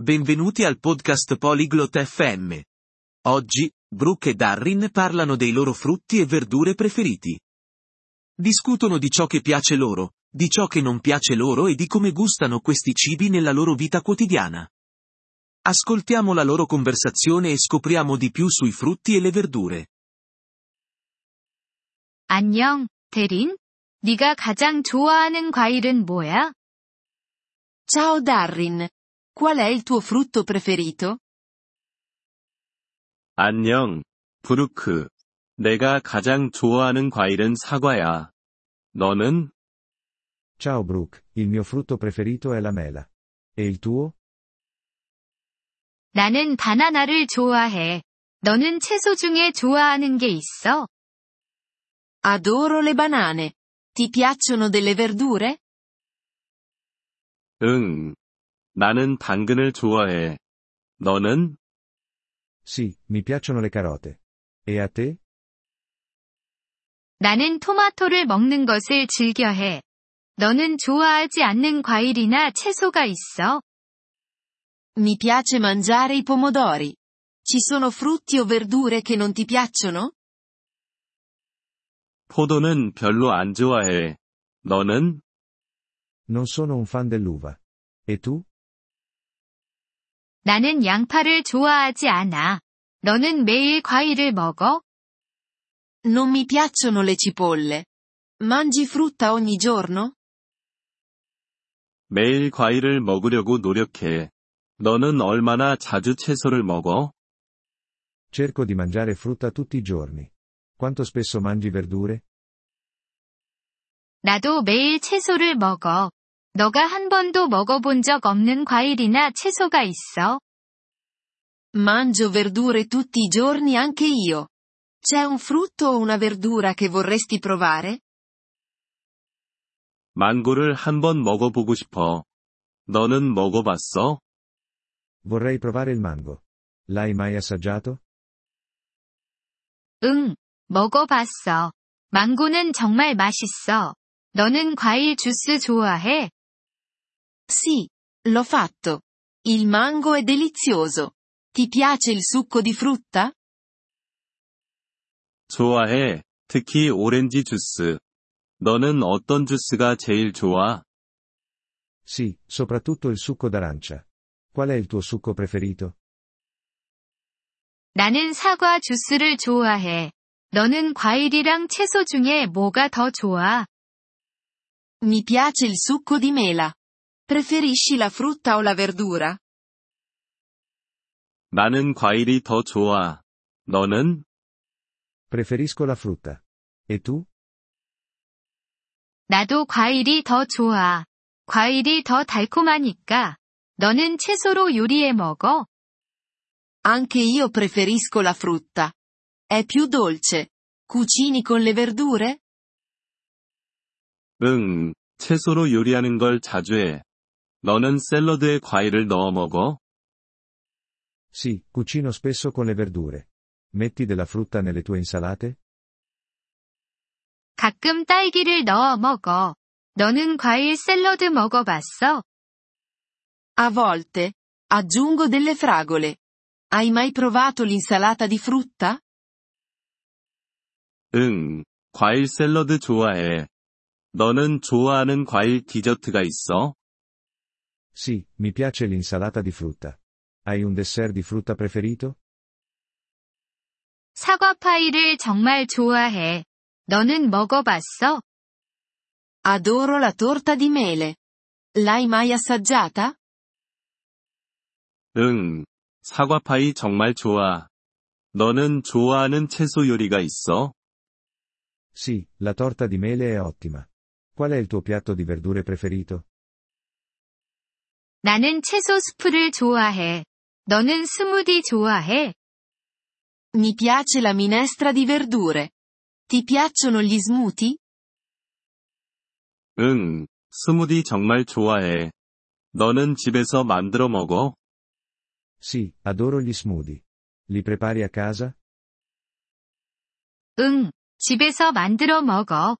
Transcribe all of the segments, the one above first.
Benvenuti al podcast Polyglot FM. Oggi, Brooke e Darrin parlano dei loro frutti e verdure preferiti. Discutono di ciò che piace loro, di ciò che non piace loro e di come gustano questi cibi nella loro vita quotidiana. Ascoltiamo la loro conversazione e scopriamo di più sui frutti e le verdure. 안녕, 대린. 네가 가장 좋아하는 과일은 뭐야? Ciao Darrin. Qual è il tuo frutto preferito? 안녕, 브루크. 내가 가장 좋아하는 과일은 사과야. 너는? Ciao Brooke, il mio frutto preferito è la mela. E il tuo? 나는 바나나를 좋아해. 너는 채소 중에 좋아하는 게 있어? Adoro le banane. Ti piacciono delle verdure? 응. 나는 당근을 좋아해. 너는? Sì, mi piacciono le carote. E a te? 나는 토마토를 먹는 것을 즐겨해. 너는 좋아하지 않는 과일이나 채소가 있어? Mi piace mangiare i pomodori. Ci sono frutti o verdure che non ti piacciono? 포도는 별로 안 좋아해. 너는? Non sono un fan dell'uva. E tu? 나는 양파를 좋아하지 않아. 너는 매일 과일을 먹어? Non mi piacciono le cipolle. Mangi frutta ogni giorno? 매일 과일을 먹으려고 노력해. 너는 얼마나 자주 채소를 먹어? Cerco di mangiare frutta tutti i giorni. Quanto spesso mangi verdure? 나도 매일 채소를 먹어. 너가 한 번도 먹어본 적 없는 과일이나 채소가 있어? Mangio verdure tutti i giorni anche io. C'è un frutto o una verdura che vorresti provare? 망고를 한 번 먹어보고 싶어. 너는 먹어봤어? Vorrei provare il mango. L'hai mai assaggiato? 응, 먹어봤어. 망고는 정말 맛있어. 너는 과일 주스 좋아해? Sì, l'ho fatto. Il mango è delizioso. Ti piace il succo di frutta? 좋아해. 특히 오렌지 주스. 너는 어떤 주스가 제일 좋아? Sì, soprattutto il succo d'arancia. Qual è il tuo succo preferito? 나는 사과 주스를 좋아해. 너는 과일이랑 채소 중에 뭐가 더 좋아? Mi piace il succo di mela. Preferisci la frutta o la verdura? 나는 과일이 더 좋아. 너는? Preferisco la frutta. E tu? 나도 과일이 더 좋아. 과일이 더 달콤하니까. 너는 채소로 요리해 먹어? Anche io preferisco la frutta. È più dolce. Cucini con le verdure? 응, 채소로 요리하는 걸 자주 해. 너는 샐러드에 과일을 넣어 먹어? Sì, cucino spesso con le verdure. Metti della frutta nelle tue insalate? 가끔 딸기를 넣어 먹어. 너는 과일 샐러드 먹어봤어? A volte. Aggiungo delle fragole. Hai mai provato l'insalata di frutta? 응, 과일 샐러드 좋아해. 너는 좋아하는 과일 디저트가 있어? Sì, mi piace l'insalata di frutta. Hai un dessert di frutta preferito? 사과 파이를 정말 좋아해. 너는 먹어봤어? Adoro la torta di mele. L'hai mai assaggiata? 응, 사과파이 정말 좋아. 너는 좋아하는 채소 요리가 있어? Sì, la torta di mele è ottima. Qual è il tuo piatto di verdure preferito? 나는 채소 스프를 좋아해. 너는 스무디 좋아해? Mi piace la minestra di verdure. Ti piacciono gli smoothie? 응, 스무디 정말 좋아해. 너는 집에서 만들어 먹어? Sì, adoro gli smoothie. Li prepari a casa? 응, 집에서 만들어 먹어.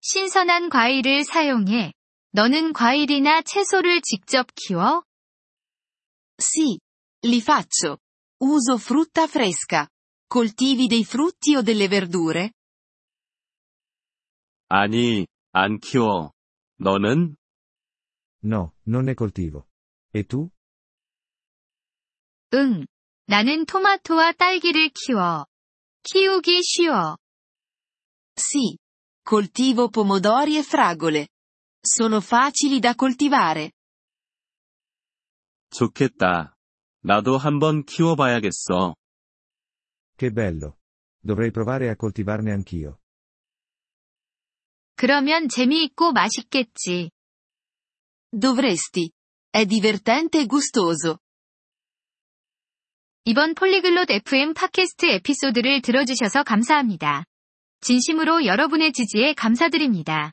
신선한 과일을 사용해. 너는 과일이나 채소를 직접 키워? Sì. Li faccio. Uso frutta fresca. Coltivi dei frutti o delle verdure? 아니, 안 키워. 너는? No, non ne coltivo. E tu? 응. 나는 토마토와 딸기를 키워. 키우기 쉬워. Sì. Coltivo pomodori e fragole. Sono facili da coltivare. 좋겠다. 나도 한번 키워봐야겠어. Che bello. Dovrei provare a coltivarne anch'io. 그러면 재미있고 맛있겠지. Dovresti. È divertente e gustoso. 이번 Polyglot FM 팟캐스트 에피소드를 들어주셔서 감사합니다. 진심으로 여러분의 지지에 감사드립니다.